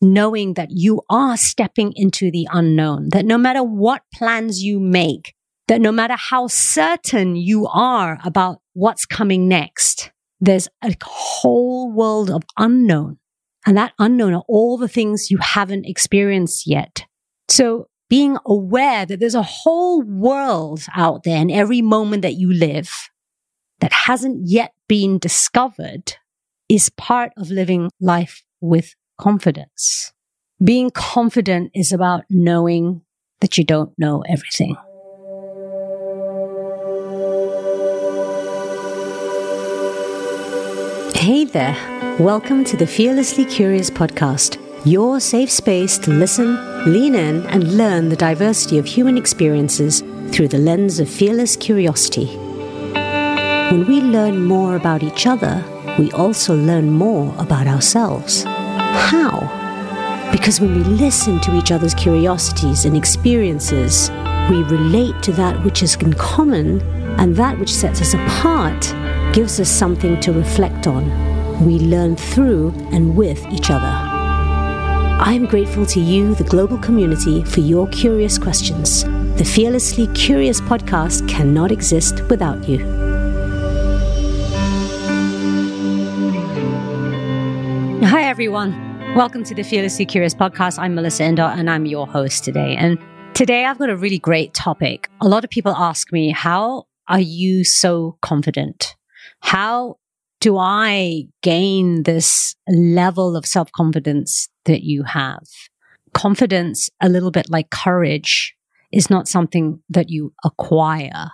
knowing that you are stepping into the unknown, that no matter what plans you make, that no matter how certain you are about what's coming next, there's a whole world of unknown. And that unknown are all the things you haven't experienced yet. So being aware that there's a whole world out there in every moment that you live that hasn't yet been discovered is part of living life with confidence. Being confident is about knowing that you don't know everything. Hey there. Welcome to the Fearlessly Curious podcast, your safe space to listen, lean in, and learn the diversity of human experiences through the lens of fearless curiosity. When we learn more about each other, we also learn more about ourselves. How? Because when we listen to each other's curiosities and experiences, we relate to that which is in common, and that which sets us apart gives us something to reflect on. We learn through and with each other. I am grateful to you, the global community, for your curious questions. The Fearlessly Curious podcast cannot exist without you. Hi, everyone. Welcome to the Fearlessly Curious podcast. I'm Melissa Indot and I'm your host today. And today I've got a really great topic. A lot of people ask me, how are you so confident? How do I gain this level of self confidence that you have? Confidence, a little bit like courage, is not something that you acquire.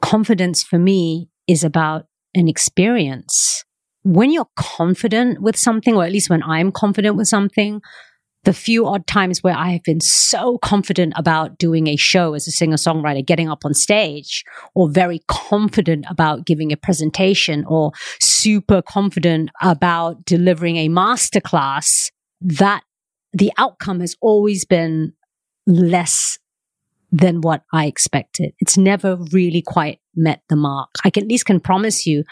Confidence for me is about an experience. When you're confident with something, or at least when I'm confident with something, the few odd times where I have been so confident about doing a show as a singer songwriter, getting up on stage, or very confident about giving a presentation, or super confident about delivering a masterclass, that the outcome has always been less than what I expected. It's never really quite met the mark. I can, at least can promise you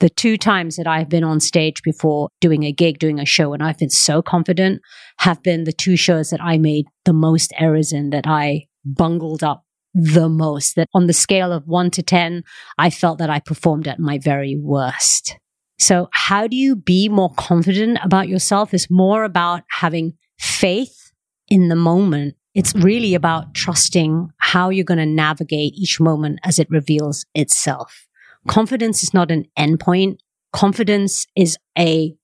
the two times that I've been on stage before doing a gig, doing a show, and I've been so confident have been the two shows that I made the most errors in, that I bungled up the most, that on the scale of one to 10, I felt that I performed at my very worst. So how do you be more confident about yourself is more about having faith in the moment it's really about trusting how you're going to navigate each moment as it reveals itself. Confidence is not an endpoint. Confidence is a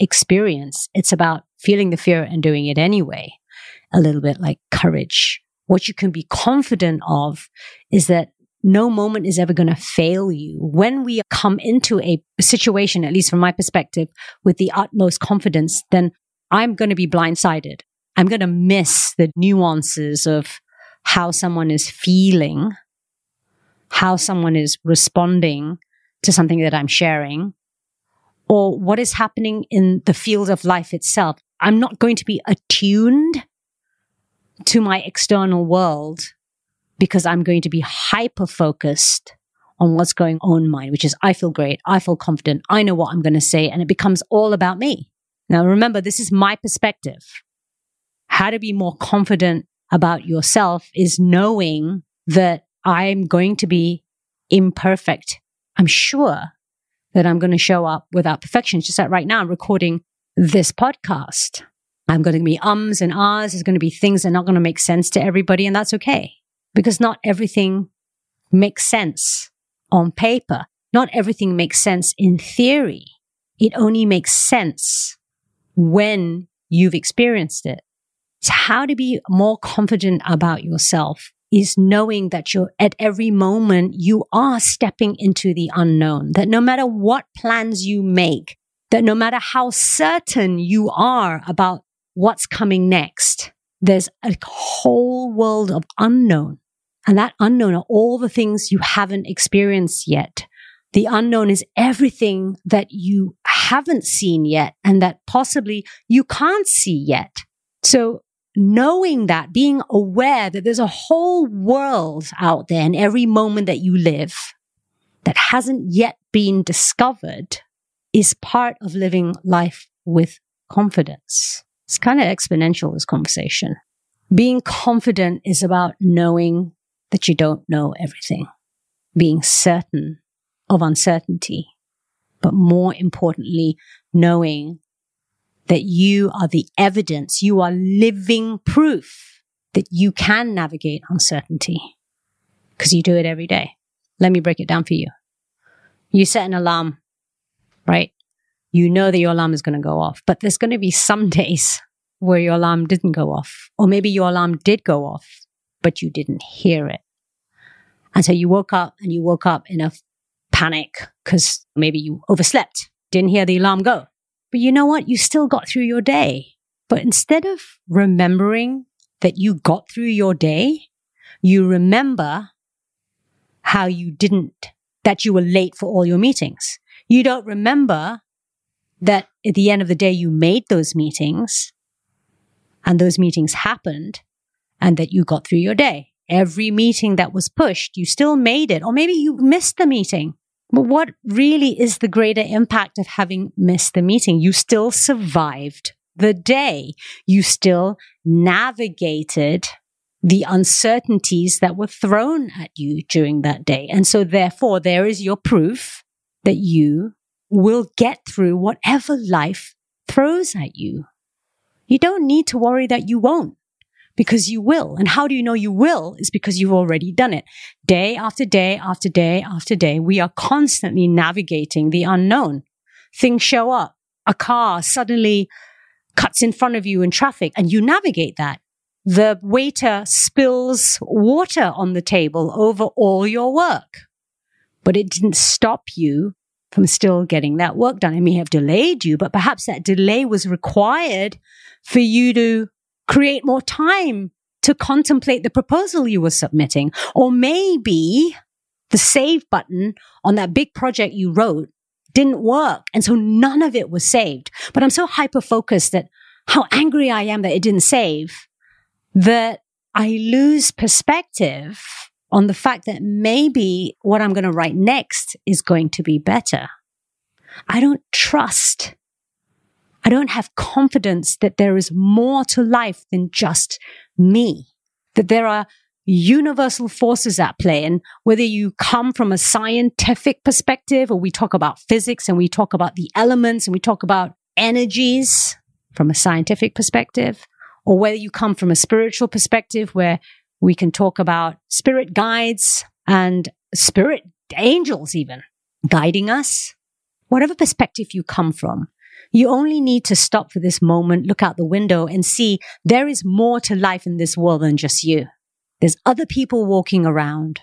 experience. It's about feeling the fear and doing it anyway. A little bit like courage. What you can be confident of is that no moment is ever going to fail you. When we come into a situation, at least from my perspective, with the utmost confidence, then I'm going to be blindsided. I'm going to miss the nuances of how someone is feeling, how someone is responding to something that I'm sharing, or what is happening in the field of life itself. I'm not going to be attuned to my external world because I'm going to be hyper focused on what's going on in mine, which is I feel great. I feel confident. I know what I'm going to say. And it becomes all about me. Now, remember, this is my perspective how to be more confident about yourself is knowing that I'm going to be imperfect. I'm sure that I'm going to show up without perfection. It's just that right now I'm recording this podcast. I'm going to be ums and ahs. There's going to be things that are not going to make sense to everybody. And that's okay because not everything makes sense on paper. Not everything makes sense in theory. It only makes sense when you've experienced it. So how to be more confident about yourself is knowing that you're at every moment you are stepping into the unknown, that no matter what plans you make, that no matter how certain you are about what's coming next, there's a whole world of unknown. And that unknown are all the things you haven't experienced yet. The unknown is everything that you haven't seen yet and that possibly you can't see yet. So knowing that, being aware that there's a whole world out there in every moment that you live that hasn't yet been discovered is part of living life with confidence. It's kind of exponential, this conversation. Being confident is about knowing that you don't know everything, being certain of uncertainty, but more importantly, knowing that you are the evidence, you are living proof that you can navigate uncertainty because you do it every day. Let me break it down for you. You set an alarm, right? You know that your alarm is going to go off, but there's going to be some days where your alarm didn't go off, or maybe your alarm did go off, but you didn't hear it. And so you woke up and you woke up in a panic because maybe you overslept, didn't hear the alarm go. But you know what? You still got through your day. But instead of remembering that you got through your day, you remember how you didn't, that you were late for all your meetings. You don't remember that at the end of the day, you made those meetings and those meetings happened and that you got through your day. Every meeting that was pushed, you still made it, or maybe you missed the meeting. But what really is the greater impact of having missed the meeting? You still survived the day. You still navigated the uncertainties that were thrown at you during that day. And so therefore, there is your proof that you will get through whatever life throws at you. You don't need to worry that you won't because you will. And how do you know you will is because you've already done it. Day after day after day after day, we are constantly navigating the unknown. Things show up. A car suddenly cuts in front of you in traffic and you navigate that. The waiter spills water on the table over all your work, but it didn't stop you from still getting that work done. It may have delayed you, but perhaps that delay was required for you to create more time to contemplate the proposal you were submitting. Or maybe the save button on that big project you wrote didn't work. And so none of it was saved. But I'm so hyper focused that how angry I am that it didn't save that I lose perspective on the fact that maybe what I'm going to write next is going to be better. I don't trust I don't have confidence that there is more to life than just me, that there are universal forces at play. And whether you come from a scientific perspective or we talk about physics and we talk about the elements and we talk about energies from a scientific perspective, or whether you come from a spiritual perspective where we can talk about spirit guides and spirit angels even guiding us, whatever perspective you come from, you only need to stop for this moment, look out the window and see there is more to life in this world than just you. There's other people walking around.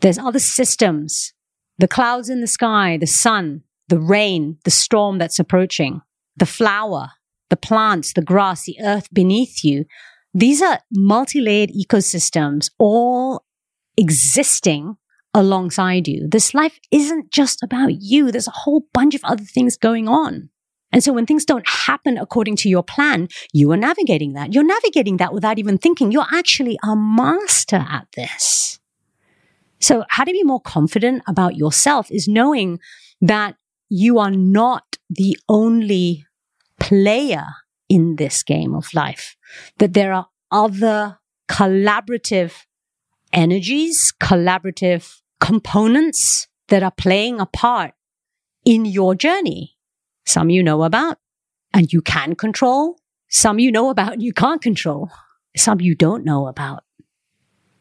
There's other systems, the clouds in the sky, the sun, the rain, the storm that's approaching, the flower, the plants, the grass, the earth beneath you. These are multi-layered ecosystems all existing alongside you. This life isn't just about you. There's a whole bunch of other things going on. And so when things don't happen according to your plan, you are navigating that. You're navigating that without even thinking. You're actually a master at this. So how to be more confident about yourself is knowing that you are not the only player in this game of life, that there are other collaborative energies, collaborative components that are playing a part in your journey. Some you know about and you can control. Some you know about and you can't control. Some you don't know about.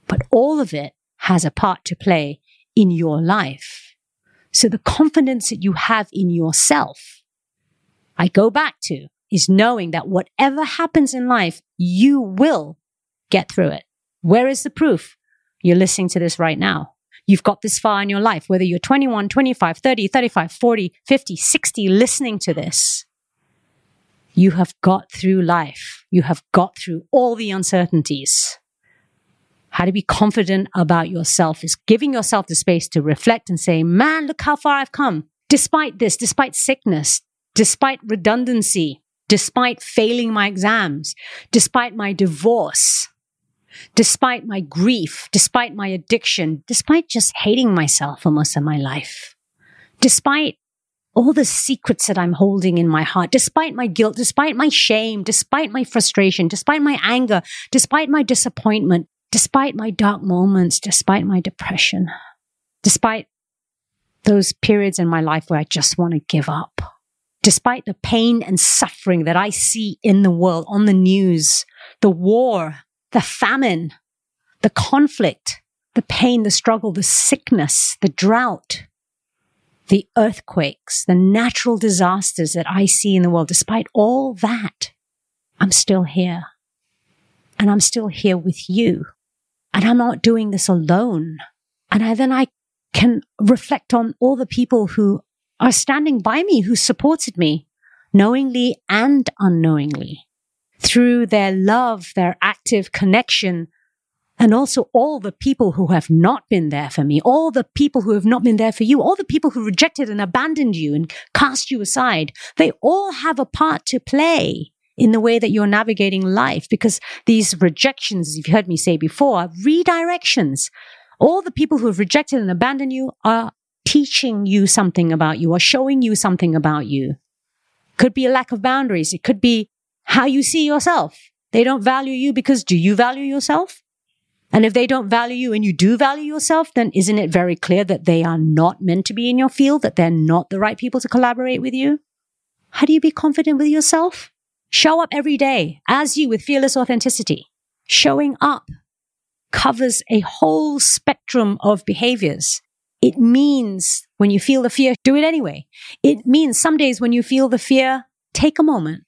But all of it has a part to play in your life. So the confidence that you have in yourself, I go back to, is knowing that whatever happens in life, you will get through it. Where is the proof? You're listening to this right now. You've got this far in your life, whether you're 21, 25, 30, 35, 40, 50, 60, listening to this. You have got through life. You have got through all the uncertainties. How to be confident about yourself is giving yourself the space to reflect and say, man, look how far I've come. Despite this, despite sickness, despite redundancy, despite failing my exams, despite my divorce, despite my grief, despite my addiction, despite just hating myself for most of my life, despite all the secrets that I'm holding in my heart, despite my guilt, despite my shame, despite my frustration, despite my anger, despite my disappointment, despite my dark moments, despite my depression, despite those periods in my life where I just want to give up, despite the pain and suffering that I see in the world, on the news, the war, the famine, the conflict, the pain, the struggle, the sickness, the drought, the earthquakes, the natural disasters that I see in the world, despite all that, I'm still here. And I'm still here with you. And I'm not doing this alone. And I, then I can reflect on all the people who are standing by me, who supported me knowingly and unknowingly through their love, their active connection, and also all the people who have not been there for me, all the people who have not been there for you, all the people who rejected and abandoned you and cast you aside. They all have a part to play in the way that you're navigating life because these rejections, as you've heard me say before, are redirections. All the people who have rejected and abandoned you are teaching you something about you or showing you something about you. Could be a lack of boundaries. It could be how you see yourself. They don't value you because do you value yourself? And if they don't value you and you do value yourself, then isn't it very clear that they are not meant to be in your field, that they're not the right people to collaborate with you? How do you be confident with yourself? Show up every day as you with fearless authenticity. Showing up covers a whole spectrum of behaviors. It means when you feel the fear, do it anyway. It means some days when you feel the fear, take a moment.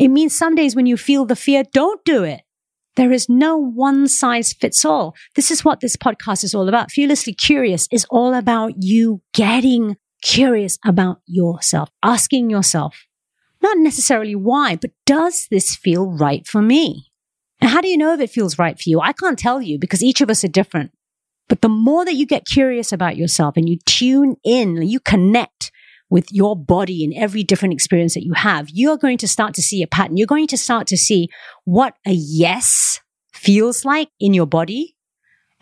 It means some days when you feel the fear, don't do it. There is no one size fits all. This is what this podcast is all about. Fearlessly Curious is all about you getting curious about yourself, asking yourself, not necessarily why, but does this feel right for me? And how do you know if it feels right for you? I can't tell you because each of us are different. But the more that you get curious about yourself and you tune in, you connect with your body in every different experience that you have, you're going to start to see a pattern. You're going to start to see what a yes feels like in your body.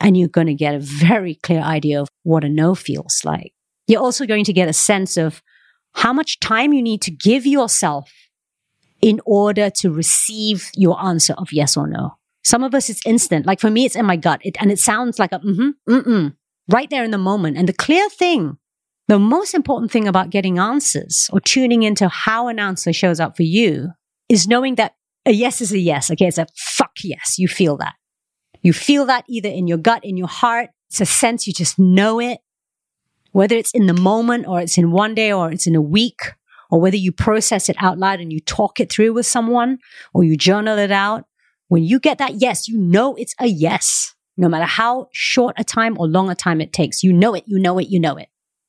And you're going to get a very clear idea of what a no feels like. You're also going to get a sense of how much time you need to give yourself in order to receive your answer of yes or no. Some of us, it's instant. Like for me, it's in my gut. It, and it sounds like a mm-hmm, mm-mm, right there in the moment. And the clear thing, the most important thing about getting answers or tuning into how an answer shows up for you is knowing that a yes is a yes. Okay. It's a fuck yes. You feel that. You feel that either in your gut, in your heart. It's a sense you just know it. Whether it's in the moment or it's in one day or it's in a week or whether you process it out loud and you talk it through with someone or you journal it out. When you get that yes, you know it's a yes. No matter how short a time or long a time it takes, you know it, you know it, you know it.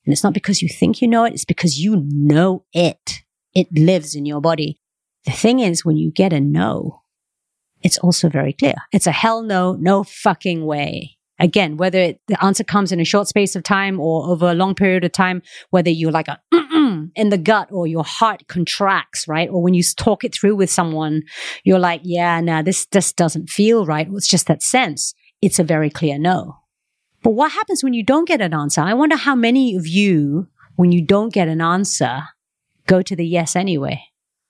And it's not because you think you know it, it's because you know it. It lives in your body. The thing is, when you get a no, it's also very clear. It's a hell no, no fucking way. Again, whether it, the answer comes in a short space of time or over a long period of time, whether you're like a in the gut or your heart contracts, right? Or when you talk it through with someone, you're like, yeah, nah, this just doesn't feel right. It's just that sense. It's a very clear no. But what happens when you don't get an answer? I wonder how many of you, when you don't get an answer, go to the yes anyway.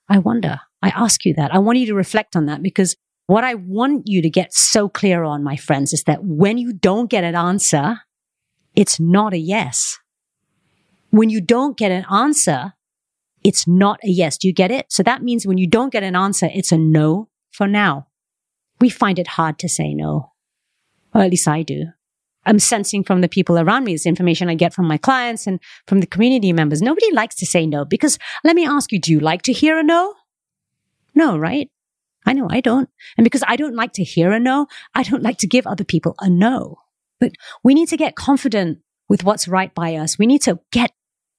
I wonder. I ask you that. I want you to reflect on that because what I want you to get so clear on, my friends, is that when you don't get an answer, it's not a yes. When you don't get an answer, it's not a yes. Do you get it? So that means when you don't get an answer, it's a no for now. We find it hard to say no. Or at least I do. I'm sensing from the people around me, this information I get from my clients and from the community members. Nobody likes to say no because let me ask you, do you like to hear a no? No, right? I know I don't. And because I don't like to hear a no, I don't like to give other people a no. But we need to get confident with what's right by us. We need to get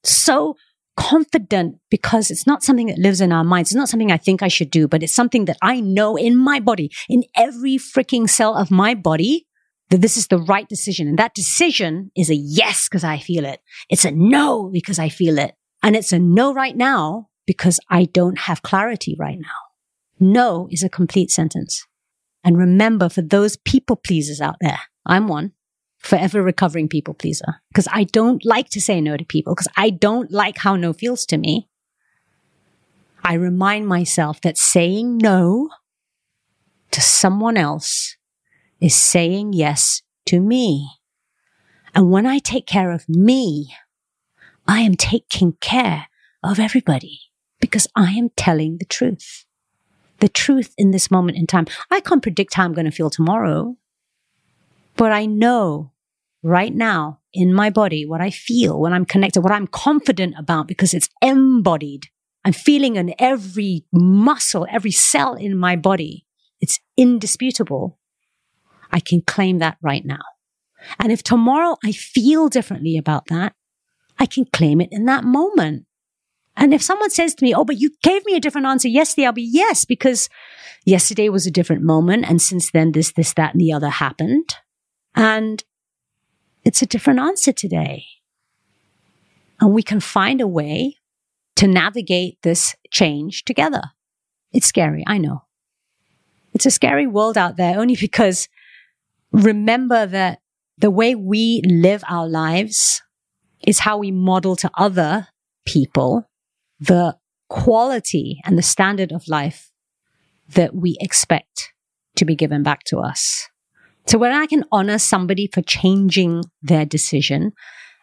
so confident because it's not something that lives in our minds. It's not something I think I should do, but it's something that I know in my body, in every freaking cell of my body, that this is the right decision. And that decision is a yes because I feel it. It's a no because I feel it. And it's a no right now because I don't have clarity right now. No is a complete sentence. And remember for those people pleasers out there, I'm one. forever recovering people pleaser because I don't like to say no to people because I don't like how no feels to me. I remind myself that saying no to someone else is saying yes to me. And when I take care of me, I am taking care of everybody because I am telling the truth. The truth in this moment in time. I can't predict how I'm going to feel tomorrow, but I know right now in my body what I feel when I'm connected, what I'm confident about because it's embodied. I'm feeling in every muscle, every cell in my body. It's indisputable. I can claim that right now. And if tomorrow I feel differently about that, I can claim it in that moment. And if someone says to me, Oh, but you gave me a different answer yesterday, I'll be yes, because yesterday was a different moment. And since then, this, this, that, and the other happened. And it's a different answer today. And we can find a way to navigate this change together. It's scary. I know. It's a scary world out there only because remember that the way we live our lives is how we model to other people the quality and the standard of life that we expect to be given back to us. So when I can honor somebody for changing their decision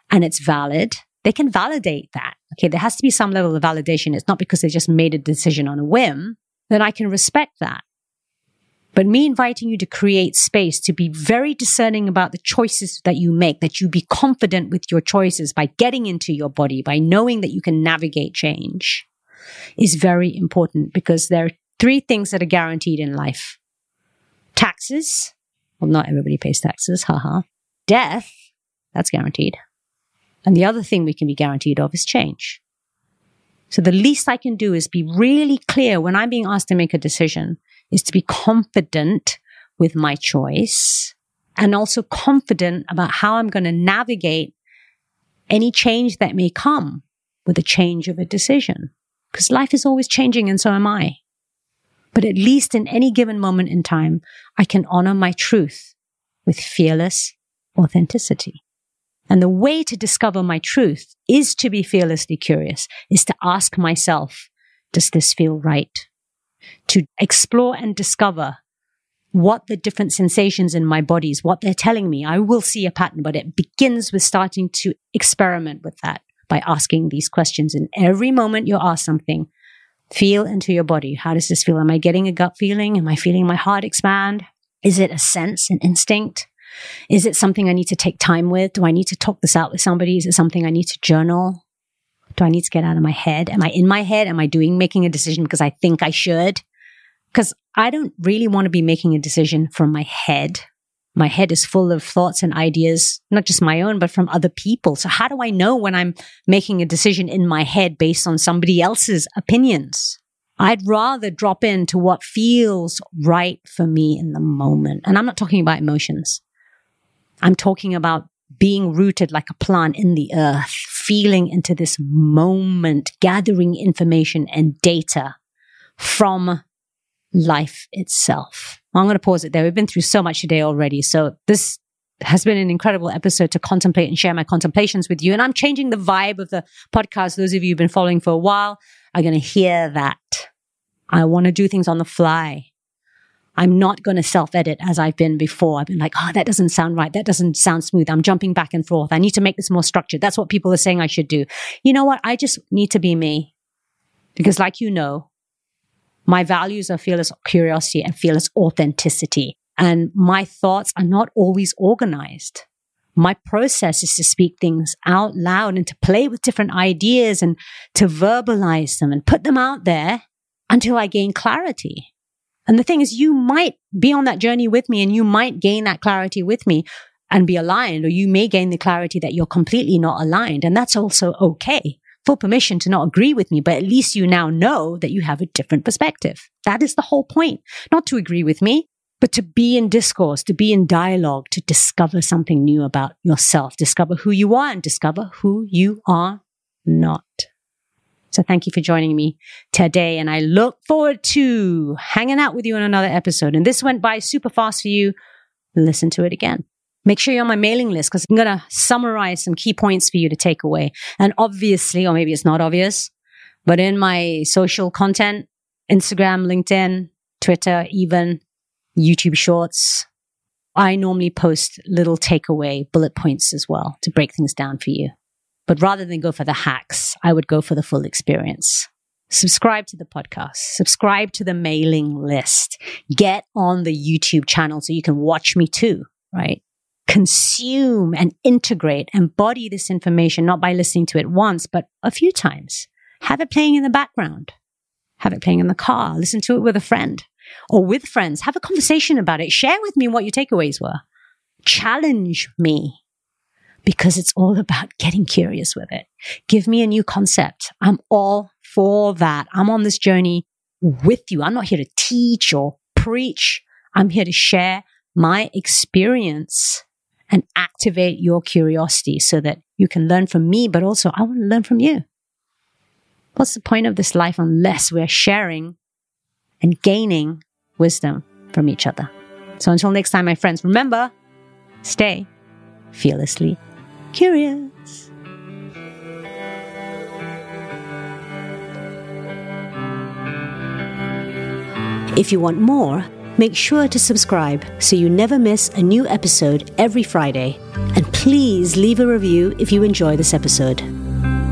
and it's valid, they can validate that. Okay. There has to be some level of validation. It's not because they just made a decision on a whim. Then I can respect that. But me inviting you to create space to be very discerning about the choices that you make, that you be confident with your choices by getting into your body, by knowing that you can navigate change is very important because there are three things that are guaranteed in life. Taxes. Well, not everybody pays taxes. Haha. Death. That's guaranteed. And the other thing we can be guaranteed of is change. So the least I can do is be really clear when I'm being asked to make a decision is to be confident with my choice and also confident about how I'm going to navigate any change that may come with a change of a decision. Because life is always changing and so am I. But at least in any given moment in time, I can honor my truth with fearless authenticity. And the way to discover my truth is to be fearlessly curious, is to ask myself, does this feel right? To explore and discover what the different sensations in my bodies, what they're telling me. I will see a pattern, but it begins with starting to experiment with that by asking these questions. In every moment you ask something, feel into your body. How does this feel? Am I getting a gut feeling? Am I feeling my heart expand? Is it a sense, an instinct? Is it something I need to take time with? Do I need to talk this out with somebody? Is it something I need to journal? Do I need to get out of my head? Am I in my head? Am I doing making a decision because I think I should? Because I don't really want to be making a decision from my head. My head is full of thoughts and ideas, not just my own, but from other people. So how do I know when I'm making a decision in my head based on somebody else's opinions? I'd rather drop into what feels right for me in the moment. And I'm not talking about emotions. I'm talking about being rooted like a plant in the earth, feeling into this moment, gathering information and data from life itself. I'm going to pause it there. We've been through so much today already. So this has been an incredible episode to contemplate and share my contemplations with you. And I'm changing the vibe of the podcast. Those of you who've been following for a while are going to hear that. I want to do things on the fly. I'm not going to self edit as I've been before. I've been like, oh, that doesn't sound right. That doesn't sound smooth. I'm jumping back and forth. I need to make this more structured. That's what people are saying I should do. You know what? I just need to be me. Because, like you know, my values are fearless curiosity and fearless authenticity. And my thoughts are not always organized. My process is to speak things out loud and to play with different ideas and to verbalize them and put them out there until I gain clarity. And the thing is, you might be on that journey with me and you might gain that clarity with me and be aligned, or you may gain the clarity that you're completely not aligned. And that's also okay. Full permission to not agree with me, but at least you now know that you have a different perspective. That is the whole point. Not to agree with me, but to be in discourse, to be in dialogue, to discover something new about yourself, discover who you are and discover who you are not. So thank you for joining me today. And I look forward to hanging out with you in another episode. And this went by super fast for you. Listen to it again. Make sure you're on my mailing list because I'm going to summarize some key points for you to take away. And obviously, or maybe it's not obvious, but in my social content, Instagram, LinkedIn, Twitter, even YouTube shorts, I normally post little takeaway bullet points as well to break things down for you. But rather than go for the hacks, I would go for the full experience. Subscribe to the podcast, subscribe to the mailing list, get on the YouTube channel so you can watch me too, right? Consume and integrate, embody this information, not by listening to it once, but a few times. Have it playing in the background. Have it playing in the car. Listen to it with a friend or with friends. Have a conversation about it. Share with me what your takeaways were. Challenge me because it's all about getting curious with it. Give me a new concept. I'm all for that. I'm on this journey with you. I'm not here to teach or preach. I'm here to share my experience and activate your curiosity so that you can learn from me, but also I want to learn from you. What's the point of this life unless we're sharing and gaining wisdom from each other? So until next time, my friends, remember, stay fearlessly curious. If you want more, make sure to subscribe so you never miss a new episode every Friday. And please leave a review if you enjoy this episode.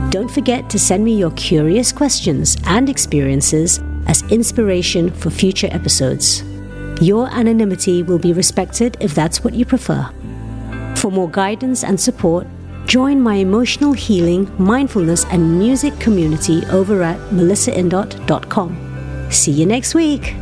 Don't forget to send me your curious questions and experiences as inspiration for future episodes. Your anonymity will be respected if that's what you prefer. For more guidance and support, join my emotional healing, mindfulness, and music community over at melissaindot.com. See you next week.